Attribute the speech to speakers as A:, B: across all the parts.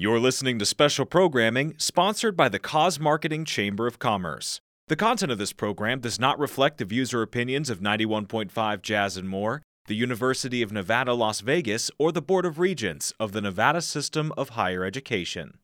A: You're listening to special programming sponsored by the Cause Marketing Chamber of Commerce. The content of this program does not reflect the views or opinions of 91.5 Jazz and More, the University of Nevada, Las Vegas, or the Board of Regents of the Nevada System of Higher Education.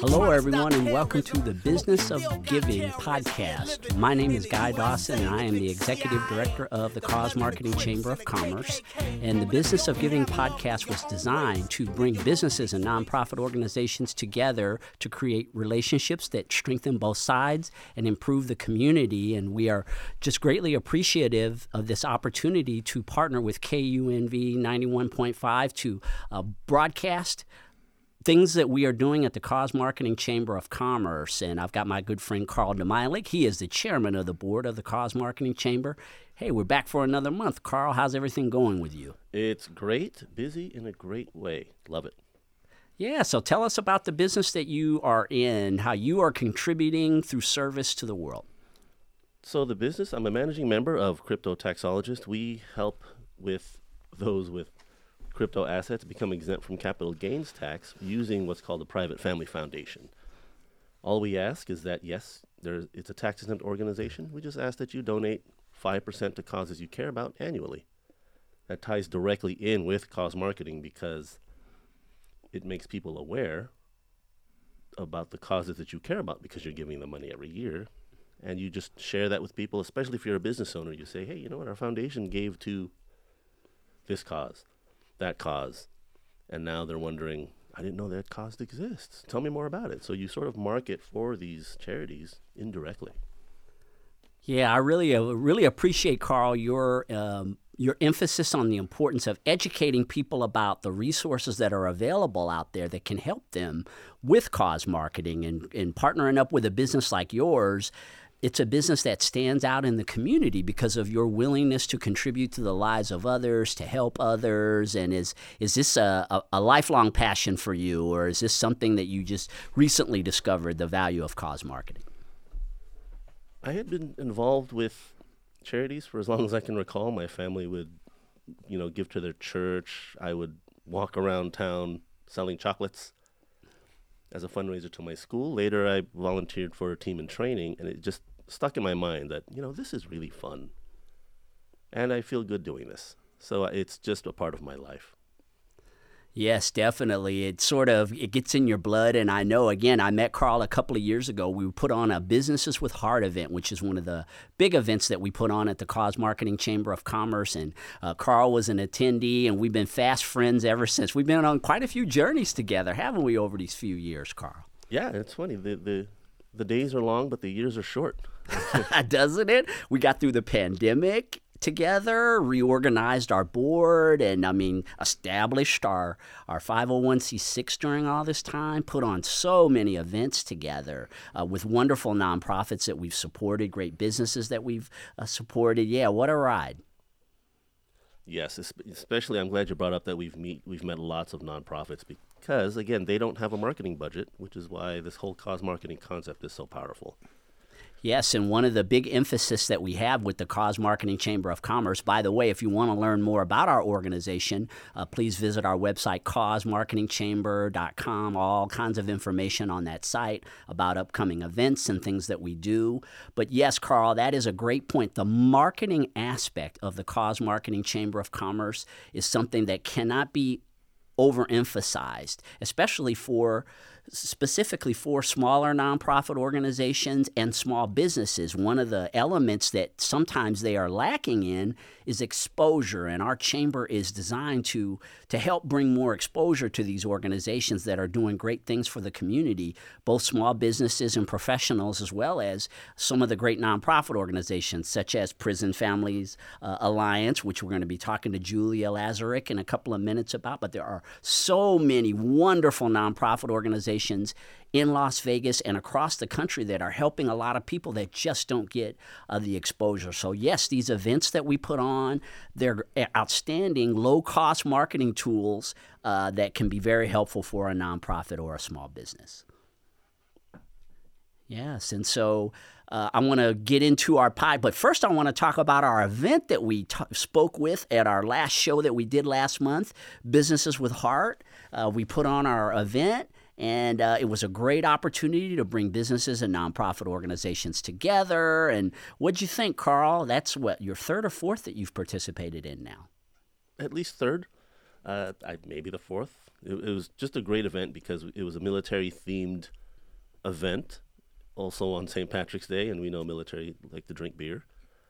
B: Hello, everyone, and welcome to the Business of Giving podcast. My name is Guy. Dawson, and I am the Executive Director of the Cause Marketing Chamber of Commerce. And the Business of Giving podcast was designed to bring businesses and nonprofit organizations together to create relationships that strengthen both sides and improve the community. And we are just greatly appreciative of this opportunity to partner with KUNV 91.5 to uh, broadcast things that we are doing at the Cause Marketing Chamber of Commerce. And I've got my good friend Carl Demilick. He is the chairman of the board of the Cause Marketing Chamber. Hey, we're back for another month. Carl, how's everything going with you?
C: It's great, busy in a great way. Love it.
B: Yeah, so tell us about the business that you are in, how you are contributing through service to the world.
C: So the business, I'm a managing member of Crypto Taxologist. We help with those with crypto assets become exempt from capital gains tax using what's called a private family foundation. All we ask is that yes, there it's a tax exempt organization. We just ask that you donate 5% to causes you care about annually. That ties directly in with cause marketing because it makes people aware about the causes that you care about because you're giving them money every year and you just share that with people, especially if you're a business owner. You say, hey, you know what? Our foundation gave to this cause, that cause. And now they're wondering, I didn't know that cause exists. Tell me more about it. So you sort of market for these charities indirectly.
B: Yeah, I really, uh, really appreciate Carl your um, your emphasis on the importance of educating people about the resources that are available out there that can help them with cause marketing and, and partnering up with a business like yours. It's a business that stands out in the community because of your willingness to contribute to the lives of others, to help others. And is is this a, a, a lifelong passion for you, or is this something that you just recently discovered the value of cause marketing?
C: I had been involved with charities for as long as I can recall. My family would, you know, give to their church. I would walk around town selling chocolates as a fundraiser to my school. Later, I volunteered for a team in training, and it just stuck in my mind that, you know, this is really fun. And I feel good doing this. So it's just a part of my life.
B: Yes, definitely. It sort of it gets in your blood, and I know. Again, I met Carl a couple of years ago. We put on a Businesses with Heart event, which is one of the big events that we put on at the Cause Marketing Chamber of Commerce. And uh, Carl was an attendee, and we've been fast friends ever since. We've been on quite a few journeys together, haven't we, over these few years, Carl?
C: Yeah, it's funny. The, the, the days are long, but the years are short.
B: Doesn't it? We got through the pandemic together, reorganized our board, and I mean, established our, our 501c6 during all this time, put on so many events together uh, with wonderful nonprofits that we've supported, great businesses that we've uh, supported. Yeah, what a ride.
C: Yes, especially I'm glad you brought up that we've meet we've met lots of nonprofits because again they don't have a marketing budget, which is why this whole cause marketing concept is so powerful.
B: Yes, and one of the big emphasis that we have with the Cause Marketing Chamber of Commerce, by the way, if you want to learn more about our organization, uh, please visit our website, causemarketingchamber.com. All kinds of information on that site about upcoming events and things that we do. But yes, Carl, that is a great point. The marketing aspect of the Cause Marketing Chamber of Commerce is something that cannot be overemphasized, especially for specifically for smaller nonprofit organizations and small businesses. One of the elements that sometimes they are lacking in is exposure, and our chamber is designed to to help bring more exposure to these organizations that are doing great things for the community, both small businesses and professionals, as well as some of the great nonprofit organizations such as Prison Families uh, Alliance, which we're going to be talking to Julia Lazarus in a couple of minutes about. But there are so many wonderful nonprofit organizations in Las Vegas and across the country that are helping a lot of people that just don't get uh, the exposure. So, yes, these events that we put on, they're outstanding low cost marketing tools uh, that can be very helpful for a nonprofit or a small business. Yes, and so uh, I want to get into our pod, but first I want to talk about our event that we t- spoke with at our last show that we did last month, Businesses with Heart. Uh, we put on our event. And uh, it was a great opportunity to bring businesses and nonprofit organizations together. And what'd you think, Carl? That's what your third or fourth that you've participated in now.
C: At least third, uh, I, maybe the fourth. It, it was just a great event because it was a military themed event also on St. Patrick's Day, and we know military like to drink beer.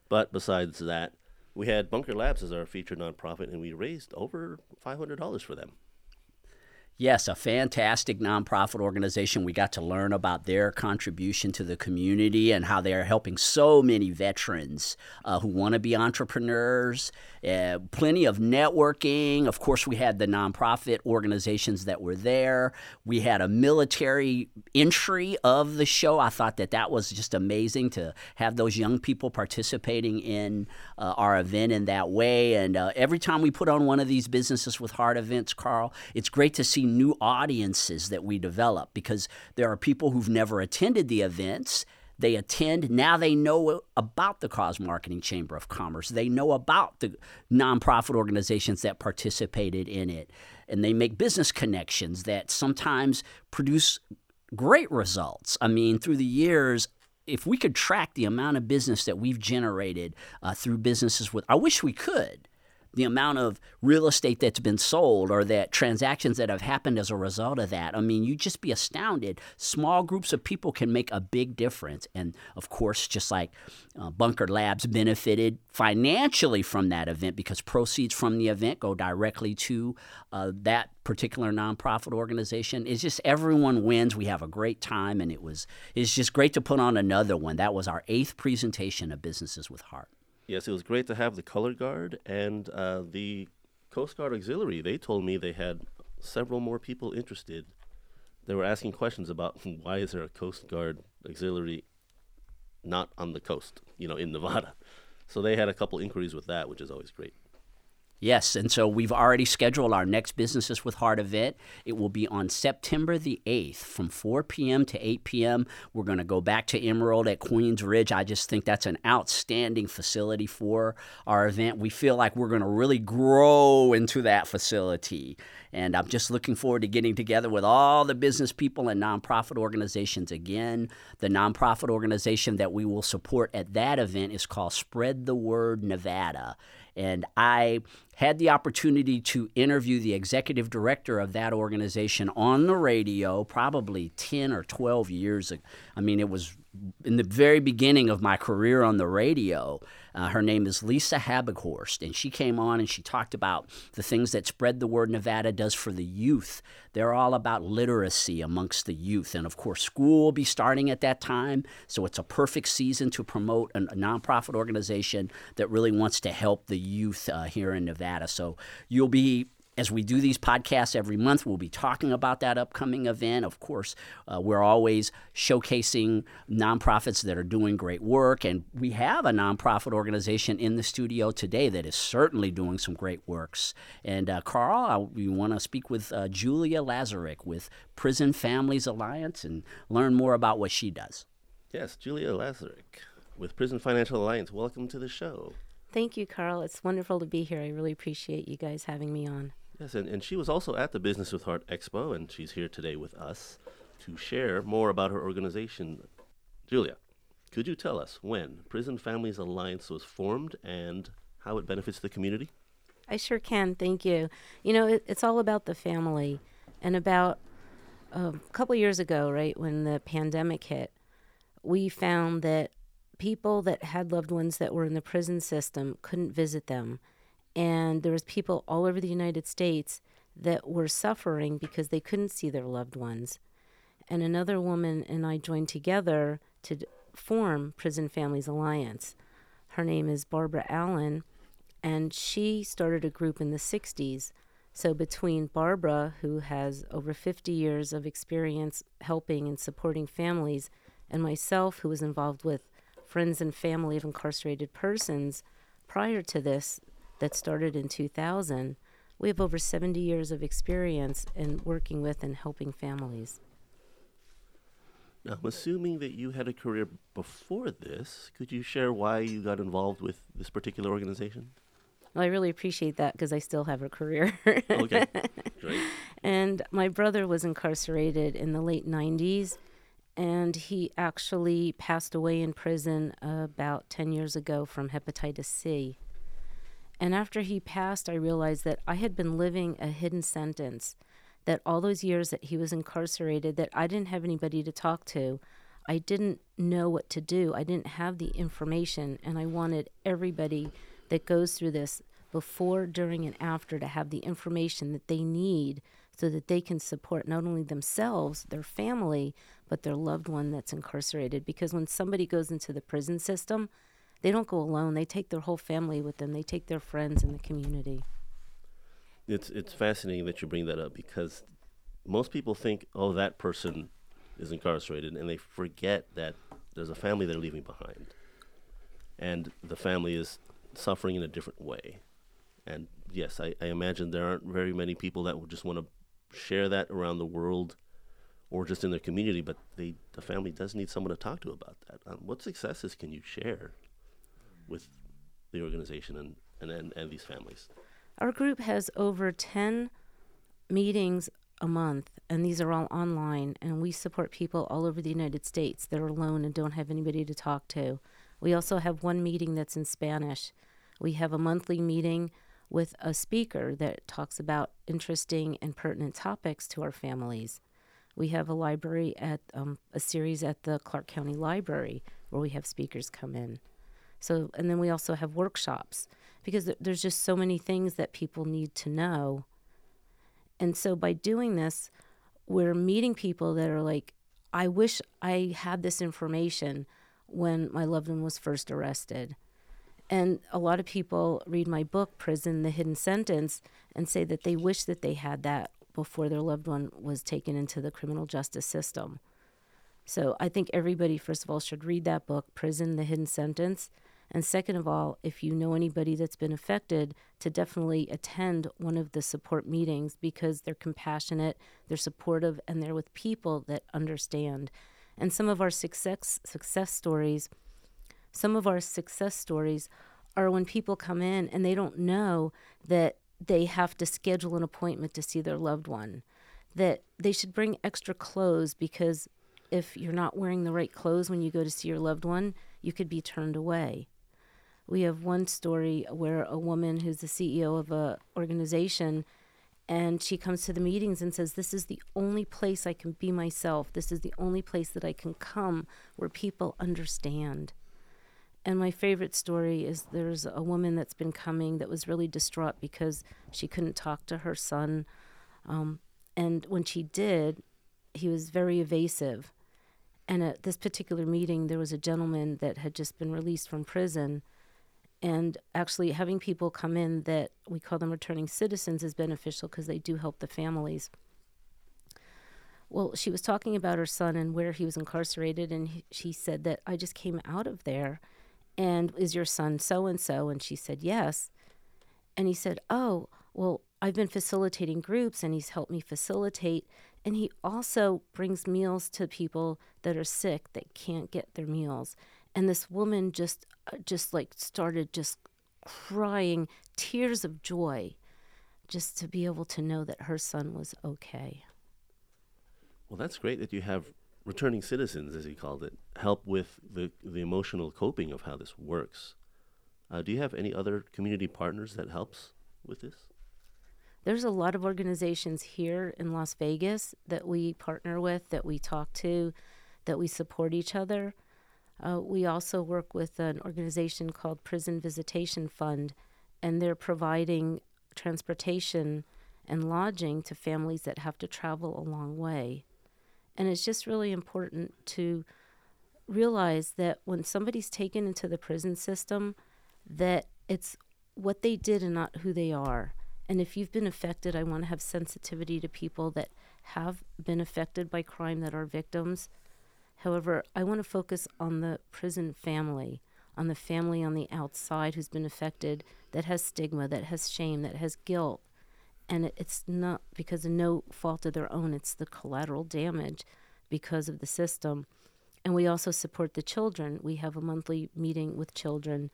C: But besides that, we had Bunker Labs as our featured nonprofit, and we raised over $500 for them.
B: Yes, a fantastic nonprofit organization. We got to learn about their contribution to the community and how they are helping so many veterans uh, who want to be entrepreneurs. Uh, plenty of networking. Of course, we had the nonprofit organizations that were there. We had a military entry of the show. I thought that that was just amazing to have those young people participating in uh, our event in that way. And uh, every time we put on one of these businesses with heart events, Carl, it's great to see new audiences that we develop because there are people who've never attended the events. They attend. Now they know about the Cause Marketing Chamber of Commerce. They know about the nonprofit organizations that participated in it. And they make business connections that sometimes produce great results. I mean, through the years, if we could track the amount of business that we've generated uh, through businesses with, I wish we could the amount of real estate that's been sold or that transactions that have happened as a result of that. I mean, you'd just be astounded. Small groups of people can make a big difference. And of course, just like uh, Bunker Labs benefited financially from that event because proceeds from the event go directly to uh, that particular nonprofit organization. It's just everyone wins. We have a great time, and it was it's just great to put on another one. That was our eighth presentation of Businesses with Heart.
C: Yes, it was great to have the color guard and uh, the Coast Guard Auxiliary. They told me they had several more people interested. They were asking questions about why is there a Coast Guard Auxiliary not on the coast, you know, in Nevada. So they had a couple inquiries with that, which is always great.
B: Yes, and so we've already scheduled our next Businesses with Heart event. It will be on September the 8th from 4 p.m. to 8 p.m. We're going to go back to Emerald at Queens Ridge. I just think that's an outstanding facility for our event. We feel like we're going to really grow into that facility. And I'm just looking forward to getting together with all the business people and nonprofit organizations again. The nonprofit organization that we will support at that event is called Spread the Word Nevada. And I had the opportunity to interview the executive director of that organization on the radio probably 10 or 12 years ago. I mean, it was in the very beginning of my career on the radio. Uh, her name is Lisa Habighorst, and she came on and she talked about the things that Spread the Word Nevada does for the youth. They're all about literacy amongst the youth. And of course, school will be starting at that time, so it's a perfect season to promote a, a nonprofit organization that really wants to help the youth uh, here in Nevada. So you'll be as we do these podcasts every month, we'll be talking about that upcoming event. Of course, uh, we're always showcasing nonprofits that are doing great work, and we have a nonprofit organization in the studio today that is certainly doing some great works. And uh, Carl, I, we want to speak with uh, Julia Lazarus with Prison Families Alliance and learn more about what she does.
C: Yes, Julia Lazarus with Prison Financial Alliance. Welcome to the show.
D: Thank you, Carl. It's wonderful to be here. I really appreciate you guys having me on.
C: Yes, and, and she was also at the Business with Heart Expo, and she's here today with us to share more about her organization. Julia, could you tell us when Prison Families Alliance was formed and how it benefits the community?
D: I sure can. Thank you. You know, it, it's all about the family. And about a couple years ago, right, when the pandemic hit, we found that people that had loved ones that were in the prison system couldn't visit them and there was people all over the United States that were suffering because they couldn't see their loved ones. And another woman and I joined together to form Prison Families Alliance. Her name is Barbara Allen, and she started a group in the 60s So, between Barbara, who has over 50 years of experience helping and supporting families, and myself, who was involved with friends and family of incarcerated persons prior to this, that started in 2000, we have over 70 years of experience in working with and helping families.
C: Now, I'm assuming that you had a career before this. Could you share why you got involved with this particular organization?
D: Well, I really appreciate that because I still have a career.
C: okay, great.
D: And my brother was incarcerated in the late 90s, and he actually passed away in prison about 10 years ago from hepatitis C. And after he passed, I realized that I had been living a hidden sentence that all those years that he was incarcerated that I didn't have anybody to talk to. I didn't know what to do. I didn't have the information and I wanted everybody that goes through this before, during and after to have the information that they need so that they can support not only themselves, their family, but their loved one that's incarcerated because when somebody goes into the prison system, they don't go alone. They take their whole family with them. They take their friends in the community.
C: It's it's fascinating that you bring that up because most people think, oh, that person is incarcerated, and they forget that there's a family they're leaving behind, and the family is suffering in a different way. And yes, I, I imagine there aren't very many people that would just want to share that around the world or just in their community, but they, the family does need someone to talk to about that. Um, what successes can you share with the organization and, and, and, and these families?
D: Our group has over 10 meetings a month, and these are all online, and we support people all over the United States that are alone and don't have anybody to talk to. We also have one meeting that's in Spanish. We have a monthly meeting with a speaker that talks about interesting and pertinent topics to our families. We have a library at um, a series at the Clark County Library where we have speakers come in. So, and then we also have workshops because th- there's just so many things that people need to know. And so by doing this, we're meeting people that are like, I wish I had this information when my loved one was first arrested. And a lot of people read my book, Prison the Hidden Sentence, and say that they wish that they had that before their loved one was taken into the criminal justice system. So I think everybody, first of all, should read that book, Prison the Hidden Sentence, and second of all, if you know anybody that's been affected, to definitely attend one of the support meetings because they're compassionate, they're supportive, and they're with people that understand. And some of our success success stories, some of our success stories are when people come in and they don't know that they have to schedule an appointment to see their loved one. That they should bring extra clothes because if you're not wearing the right clothes when you go to see your loved one, you could be turned away. We have one story where a woman who's the CEO of a organization and she comes to the meetings and says this is the only place I can be myself. This is the only place that I can come where people understand. And my favorite story is there's a woman that's been coming that was really distraught because she couldn't talk to her son. Um, and when she did, he was very evasive. And at this particular meeting, there was a gentleman that had just been released from prison and actually having people come in that we call them returning citizens is beneficial because they do help the families well she was talking about her son and where he was incarcerated and he, she said that i just came out of there and is your son so and so and she said yes. And he said oh well i've been facilitating groups and he's helped me facilitate. And he also brings meals to people that are sick that can't get their meals. And this woman just uh, just like started just crying tears of joy just to be able to know that her son was okay.
C: Well that's great that you have returning citizens as he called it help with the the emotional coping of how this works uh, do you have any other community partners that helps with this
D: there's a lot of organizations here in Las Vegas that we partner with, that we talk to, that we support each other. Uh, we also work with an organization called Prison Visitation Fund, and they're providing transportation and lodging to families that have to travel a long way. And it's just really important to realize that when somebody's taken into the prison system, that it's what they did and not who they are. And if you've been affected, I want to have sensitivity to people that have been affected by crime that are victims. However, I want to focus on the prison family, on the family on the outside who's been affected, that has stigma, that has shame, that has guilt. And it's not because of no fault of their own, it's the collateral damage because of the system. And we also support the children. We have a monthly meeting with children,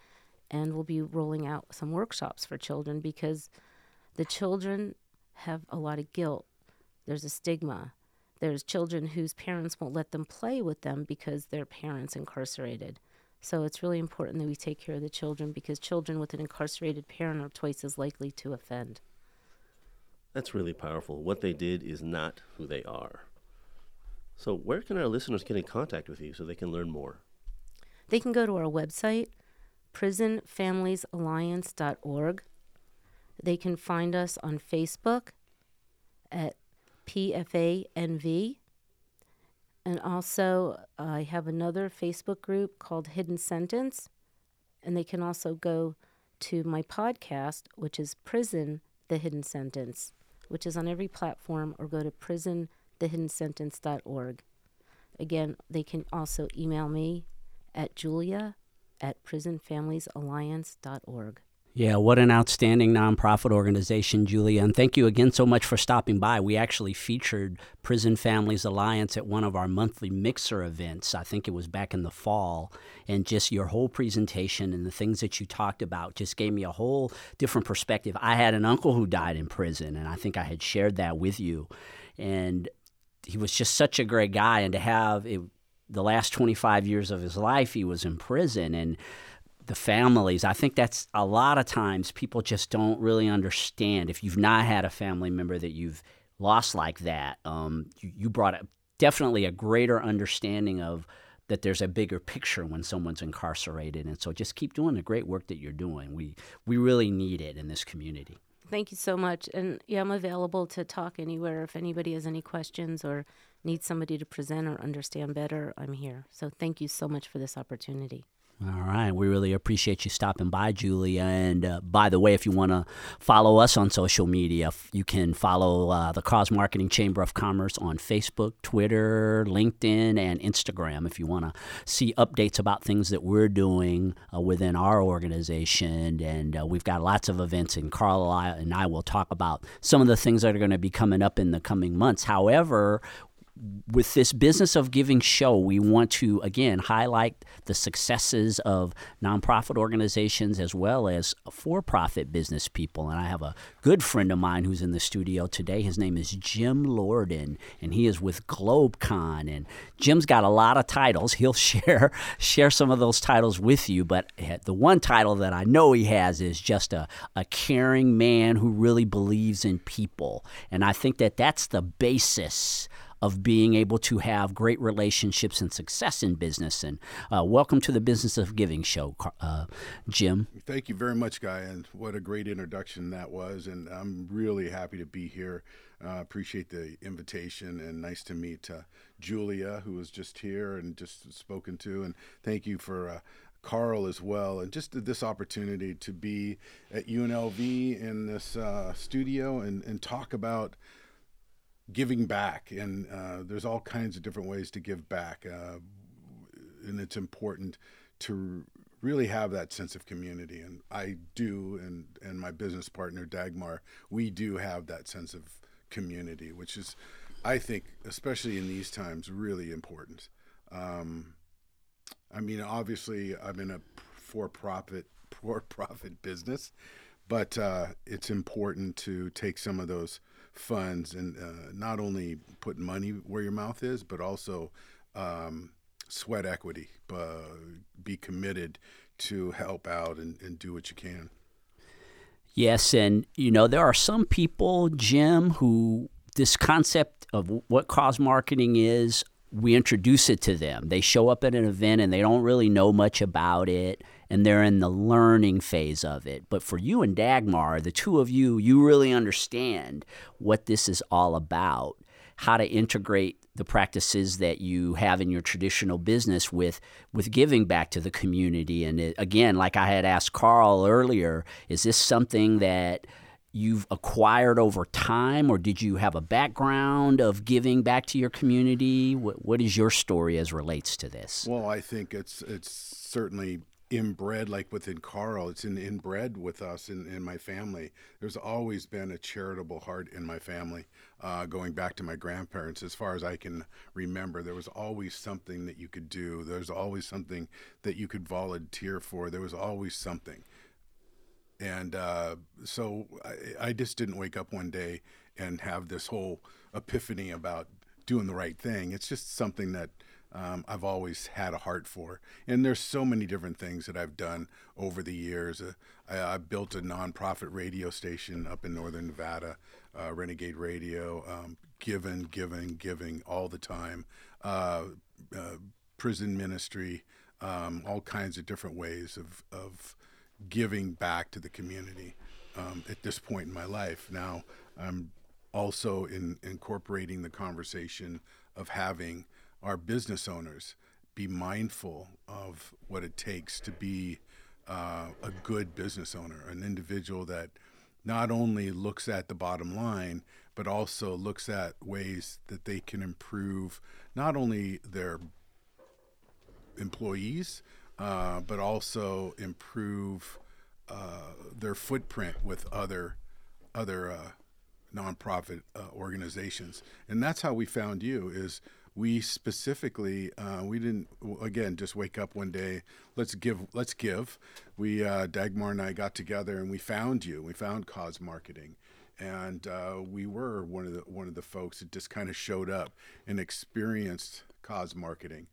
D: and we'll be rolling out some workshops for children because the children have a lot of guilt. There's a stigma. There's children whose parents won't let them play with them because their parents incarcerated. So it's really important that we take care of the children because children with an incarcerated parent are twice as likely to offend.
C: That's really powerful. What they did is not who they are. So, where can our listeners get in contact with you so they can learn more?
D: They can go to our website, prisonfamiliesalliance.org. They can find us on Facebook at PFANV. And also, I have another Facebook group called Hidden Sentence. And they can also go to my podcast, which is Prison The Hidden Sentence, which is on every platform, or go to prisonthehidden-sentence.org. Again, they can also email me at julia at prisonfamiliesalliance.org.
B: Yeah, what an outstanding nonprofit organization, Julia. And thank you again so much for stopping by. We actually featured Prison Families Alliance at one of our monthly mixer events. I think it was back in the fall. And just your whole presentation and the things that you talked about just gave me a whole different perspective. I had an uncle who died in prison, and I think I had shared that with you. And he was just such a great guy. And to have it, the last 25 years of his life, he was in prison. And the families. I think that's a lot of times people just don't really understand. If you've not had a family member that you've lost like that, um, you, you, brought a, definitely a greater understanding of that there's a bigger picture when someone's incarcerated. And so just keep doing the great work that you're doing. We, we really need it in this community.
D: Thank you so much. And yeah, I'm available to talk anywhere. If anybody has any questions or needs somebody to present or understand better, I'm here. So thank you so much for this opportunity.
B: All right. We really appreciate you stopping by, Julia. And uh, by the way, if you want to follow us on social media, you can follow uh, the Cause Marketing Chamber of Commerce on Facebook, Twitter, LinkedIn, and Instagram if you want to see updates about things that we're doing uh, within our organization. And uh, we've got lots of events, and Carl and I will talk about some of the things that are going to be coming up in the coming months. However, with this business of giving show, we want to again highlight the successes of nonprofit organizations as well as for profit business people. And I have a good friend of mine who's in the studio today. His name is Jim Lordan, and he is with GlobeCon. And Jim's got a lot of titles. He'll share share some of those titles with you. But the one title that I know he has is just a, a caring man who really believes in people. And I think that that's the basis of being able to have great relationships and success in business. And uh, welcome to the Business of Giving show, uh, Jim.
E: Thank you very much, Guy, and what a great introduction that was. And I'm really happy to be here. Uh, appreciate the invitation and nice to meet uh, Julia, who was just here and just spoken to. And thank you for. Uh, Carl as well, and just this opportunity to be at UNLV in this uh, studio and, and talk about giving back, and uh, there's all kinds of different ways to give back, uh, and it's important to really have that sense of community. And I do, and and my business partner Dagmar, we do have that sense of community, which is, I think, especially in these times, really important. Um, I mean, obviously, I'm in a for-profit for-profit business, but uh, it's important to take some of those funds and uh, not only put money where your mouth is, but also um, sweat equity, uh, be committed to help out and, and do what you can.
B: Yes, and you know there are some people, Jim, who this concept of what cause marketing is, we introduce it to them. They show up at an event and they don't really know much about it and they're in the learning phase of it. But for you and Dagmar, the two of you, you really understand what this is all about, how to integrate the practices that you have in your traditional business with with giving back to the community. And it, again, like I had asked Carl earlier, is this something that you've acquired over time, or did you have a background of giving back to your community? What, what is your story as relates to this?
E: Well, I think it's it's certainly inbred, like within Carl. It's in, inbred with us in, in my family. There's always been a charitable heart in my family, uh, going back to my grandparents. As far as I can remember, there was always something that you could do. There's always something that you could volunteer for. There was always something and uh, so I, I, just didn't wake up one day and have this whole epiphany about doing the right thing. It's just something that um, I've always had a heart for. And there's so many different things that I've done over the years. Uh, I, I, built a nonprofit radio station up in northern Nevada, uh, Renegade Radio, um, giving, giving, giving all the time. Uh, uh prison ministry, um, all kinds of different ways of, of giving back to the community um, at this point in my life. Now, I'm also in, incorporating the conversation of having our business owners be mindful of what it takes to be uh, a good business owner, an individual that not only looks at the bottom line, but also looks at ways that they can improve not only their employees, uh, but also improve uh, their footprint with other other uh, nonprofit uh, organizations. And that's how we found you. Is we specifically uh, we didn't again just wake up one day let's give let's give. We dagmar and i got together and we found you. We found cause marketing. And uh, we were one of the one of the folks that just kind of showed up and experienced cause marketing.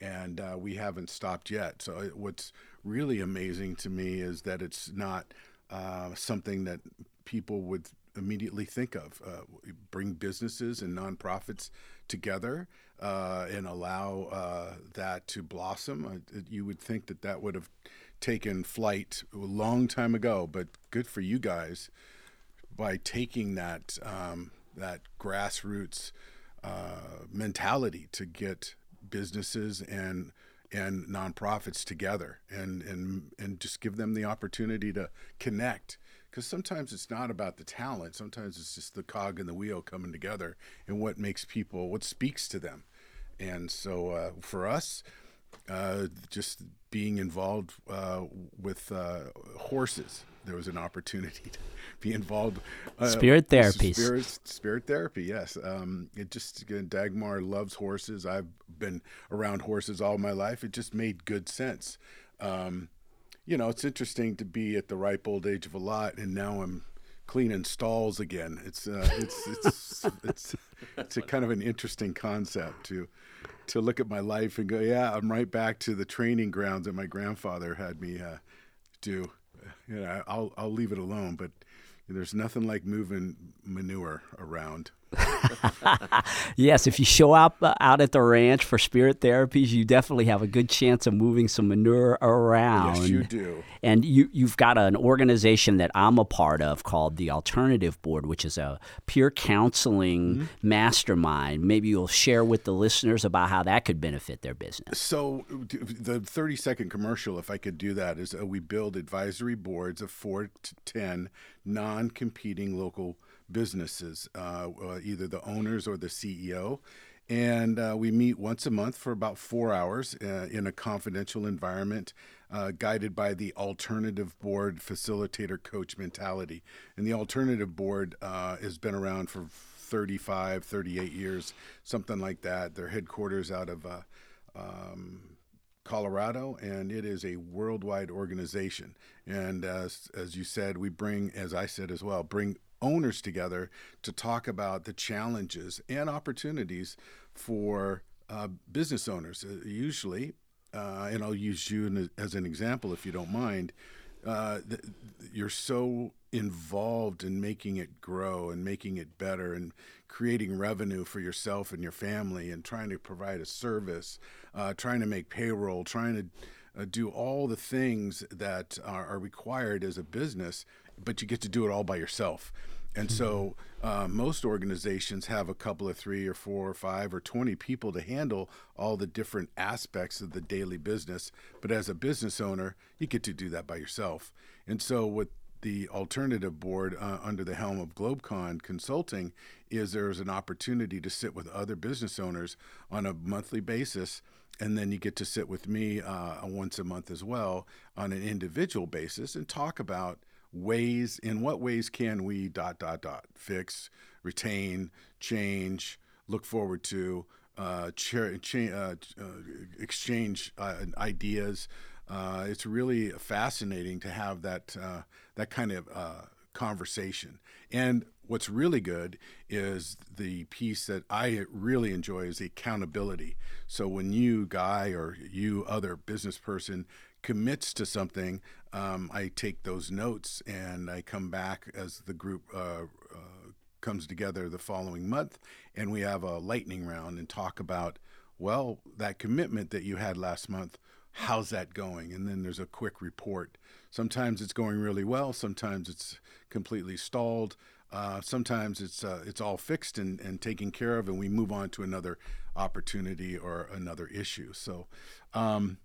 E: And uh, we haven't stopped yet. So it, what's really amazing to me is that it's not uh, something that people would immediately think of. Uh, bring businesses and nonprofits together uh, and allow uh, that to blossom. you would think that that would have taken flight a long time ago, but good for you guys by taking that um, that grassroots uh, mentality to get businesses and and nonprofits together and and and just give them the opportunity to connect because sometimes it's not about the talent sometimes it's just the cog and the wheel coming together and what makes people what speaks to them and so uh, for us uh, just being involved uh, with uh, horses there was an opportunity to be involved.
B: Uh, spirit therapy.
E: Spirit, spirit therapy, yes. Um, it just, again, Dagmar loves horses. I've been around horses all my life. It just made good sense. Um, you know, it's interesting to be at the ripe old age of a lot, and now I'm cleaning stalls again. It's uh, it's it's it's it's a kind of an interesting concept to to look at my life and go, yeah, I'm right back to the training grounds that my grandfather had me uh, do you know, I'll I'll leave it alone. But there's nothing like moving manure around.
B: yes, if you show up uh, out at the ranch for spirit therapies, you definitely have a good chance of moving some manure around.
E: Yes, you do.
B: And you, you've got an organization that I'm a part of called the Alternative Board, which is a peer counseling mm-hmm. mastermind. Maybe you'll share with the listeners about how that could benefit their business.
E: So, the 30 second commercial, if I could do that, is uh, we build advisory boards of four to 10 non competing local businesses, uh, uh, either the owners or the CEO. And uh, we meet once a month for about four hours uh, in a confidential environment, uh, guided by the alternative board facilitator coach mentality. And the alternative board has been around for 35, 38 years, something like that. Their headquarters out of um, Colorado, and it is a worldwide organization. And as you said, we bring, as I said as well, bring owners together to talk about the challenges and opportunities for uh, business owners. Uh, usually, uh, and I'll use you as an example if you don't mind. Uh, you're so involved in making it grow and making it better and creating revenue for yourself and your family and trying to provide a service, uh, trying to make payroll, trying to do all the things that are required as a business but you get to do it all by yourself. And so uh, most organizations have a couple of three or four or five or 20 people to handle all the different aspects of the daily business. But as a business owner, you get to do that by yourself. And so what the alternative board uh, under the helm of GlobeCon Consulting is there's an opportunity to sit with other business owners on a monthly basis. And then you get to sit with me uh, once a month as well on an individual basis and talk about ways, in what ways can we dot, dot, dot, fix, retain, change, look forward to, uh, cha- uh, uh, exchange uh, ideas. Uh, it's really fascinating to have that that kind of conversation. And what's really good is the piece that I really enjoy is the accountability. So when you guy or you other business person commits to something, um, I take those notes and I come back as the group uh, uh, comes together the following month, and we have a lightning round and talk about well that commitment that you had last month. How's that going? And then there's a quick report. Sometimes it's going really well. Sometimes it's completely stalled. Uh, sometimes it's uh, it's all fixed and, and taken care of, and we move on to another opportunity or another issue. So, um,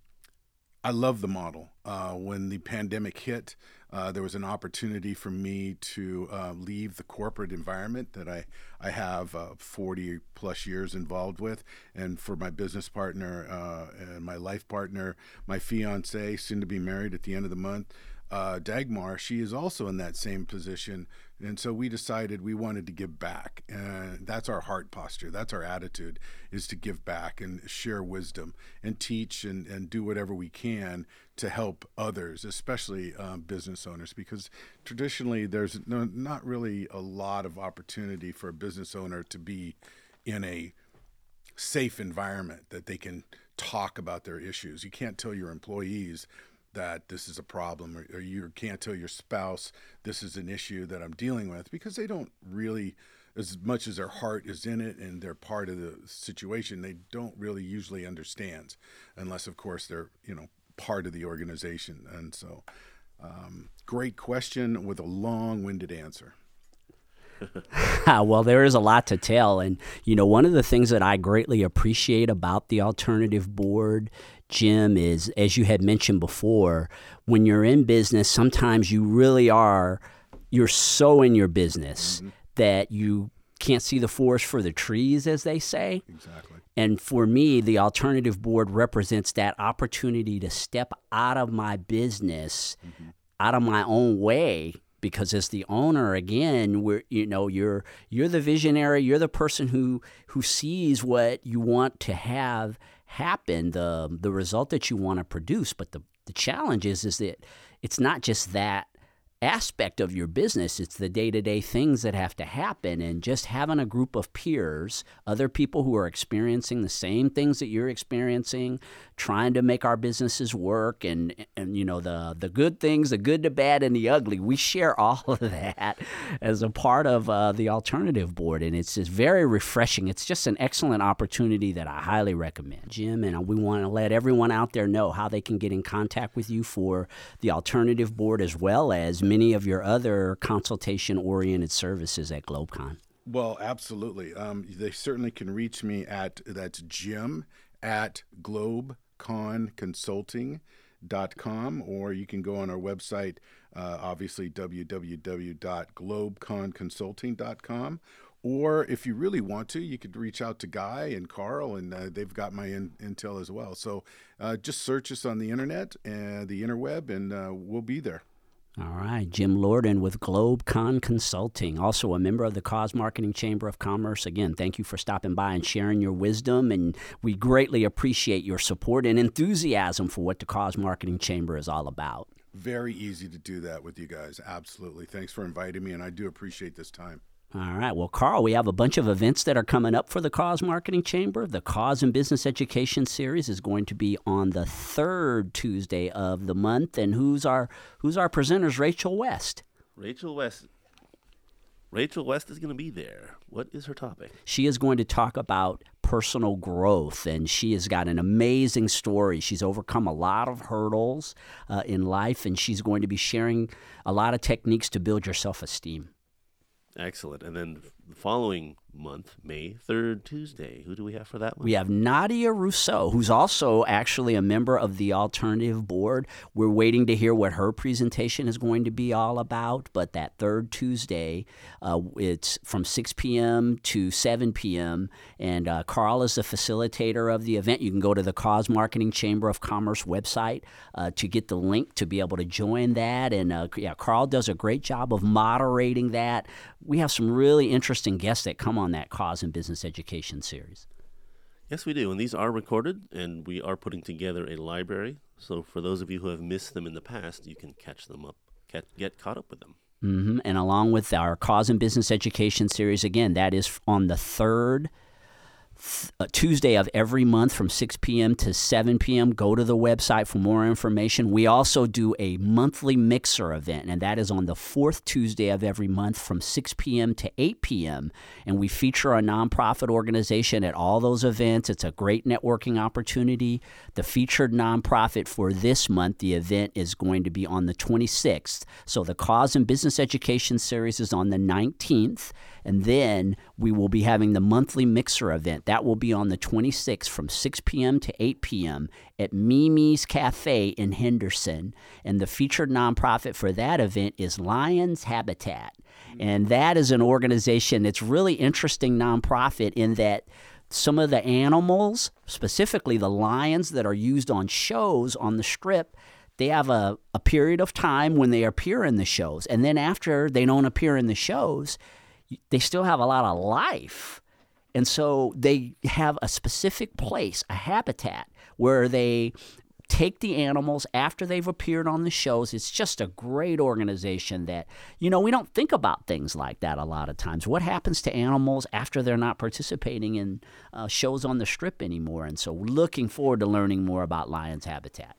E: I love the model. Uh, when the pandemic hit, uh, there was an opportunity for me to uh, leave the corporate environment that I, I have uh, 40 plus years involved with. And for my business partner uh, and my life partner, my fiance, soon to be married at the end of the month, uh, Dagmar, she is also in that same position. And so we decided we wanted to give back. And that's our heart posture. That's our attitude is to give back and share wisdom and teach and, and do whatever we can to help others, especially um, business owners, because traditionally there's no, not really a lot of opportunity for a business owner to be in a safe environment that they can talk about their issues. You can't tell your employees that this is a problem or, or, you can't tell your spouse this is an issue that I'm dealing with because they don't really as much as their heart is in it and they're part of the situation they don't really usually understand unless of course they're you know part of the organization and so um, great question with a long-winded answer
B: well, there is a lot to tell. And, you know, one of the things that I greatly appreciate about the alternative board, Jim, is as you had mentioned before, when you're in business, sometimes you really are, you're so in your business mm-hmm. that you can't see the forest for the trees, as they say.
E: Exactly.
B: And for me, the alternative board represents that opportunity to step out of my business, mm-hmm. out of my own way, because as the owner again we're you know you're you're the visionary you're the person who who sees what you want to have happen the the result that you want to produce but the the challenge is is that it's not just that aspect of your business. It's the day to day things that have to happen. And just having a group of peers, other people who are experiencing the same things that you're experiencing, trying to make our businesses work and, and you know, the, the good things, the good, the bad, and the ugly. We share all of that as a part of uh, the alternative board. And it's just very refreshing. It's just an excellent opportunity that I highly recommend. Jim, and we want to let everyone out there know how they can get in contact with you for the alternative board as well as many of your other consultation oriented services at GlobeCon?
E: Well, absolutely. Um, they certainly can reach me at that's Jim at globeconconsulting.com, or you can go on our website, uh, obviously www.globeconconsulting.com. Or if you really want to, you could reach out to Guy and Carl, and uh, they've got my in- intel as well. So uh, just search us on the internet and the interweb, and uh, we'll be there.
B: All right, Jim Lordan with GlobeCon Consulting, also a member of the Cause Marketing Chamber of Commerce. Again, thank you for stopping by and sharing your wisdom, and we greatly appreciate your support and enthusiasm for what the Cause Marketing Chamber is all about.
E: Very easy to do that with you guys. Absolutely. Thanks for inviting me, and I do appreciate this time.
B: All right. Well, Carl, we have a bunch of events that are coming up for the Cause Marketing Chamber. The Cause and Business Education Series is going to be on the third Tuesday of the month. And who's our who's our presenters? Rachel West.
C: Rachel West. Rachel West is going to be there. What is her topic?
B: She is going to talk about personal growth, and she has got an amazing story. She's overcome a lot of hurdles uh, in life, and she's going to be sharing a lot of techniques to build your self esteem.
C: Excellent. And then the following month, May 3rd, Tuesday, who do we have for that one?
B: We have Nadia Rousseau, who's also actually a member of the Alternative Board. We're waiting to hear what her presentation is going to be all about. But that third Tuesday, uh, it's from 6 p.m. to 7 p.m. And uh, Carl is the facilitator of the event. You can go to the Cause Marketing Chamber of Commerce website uh, to get the link to be able to join that. And uh, yeah, Carl does a great job of moderating that. We have some really interesting guests that come on that Cause and Business Education series.
C: Yes, we do. And these are recorded, and we are putting together a library. So for those of you who have missed them in the past, you can catch them up, get caught up with them.
B: Mm-hmm. And along with our Cause and Business Education series, again, that is on the third Uh, Tuesday of every month from 6 p.m. to 7 p.m. Go to the website for more information. We also do a monthly mixer event, and that is on the fourth Tuesday of every month from 6 p.m. to 8 p.m. And we feature a nonprofit organization at all those events. It's a great networking opportunity. The featured nonprofit for this month, the event is going to be on the 26th. So the Cause and Business Education Series is on the 19th. And then we will be having the monthly mixer event. That will be on the 26th from 6 p.m. to 8 p.m. at Mimi's Cafe in Henderson. And the featured nonprofit for that event is Lions Habitat. And that is an organization that's really interesting nonprofit in that some of the animals, specifically the lions that are used on shows on the strip, they have a, a period of time when they appear in the shows. And then after they don't appear in the shows, they still have a lot of life. And so they have a specific place, a habitat, where they take the animals after they've appeared on the shows. It's just a great organization that, you know, we don't think about things like that a lot of times. What happens to animals after they're not participating in uh, shows on the strip anymore? And so we're looking forward to learning more about Lions Habitat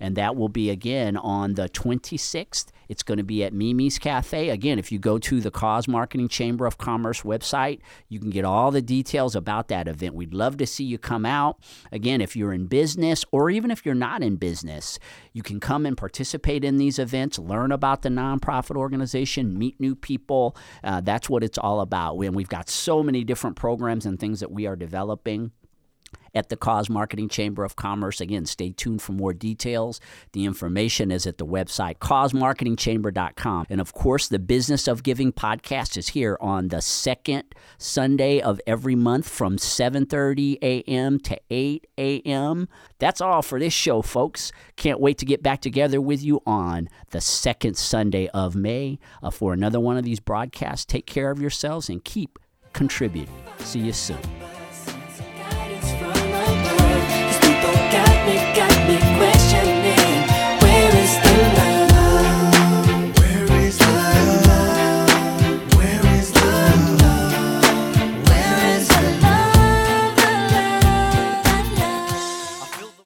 B: and that will be again on the 26th. It's going to be at Mimi's Cafe. Again, if you go to the Cause Marketing Chamber of Commerce website, you can get all the details about that event. We'd love to see you come out. Again, if you're in business or even if you're not in business, you can come and participate in these events, learn about the nonprofit organization, meet new people. Uh, that's what it's all about. And we've got so many different programs and things that we are developing at the Cause Marketing Chamber of Commerce. Again, stay tuned for more details. The information is at the website causemarketingchamber.com. And of course, the Business of Giving podcast is here on the second Sunday of every month from 7:30 a.m. to 8 a.m. That's all for this show, folks. Can't wait to get back together with you on the second Sunday of May uh, for another one of these broadcasts. Take care of yourselves and keep contributing. See you soon.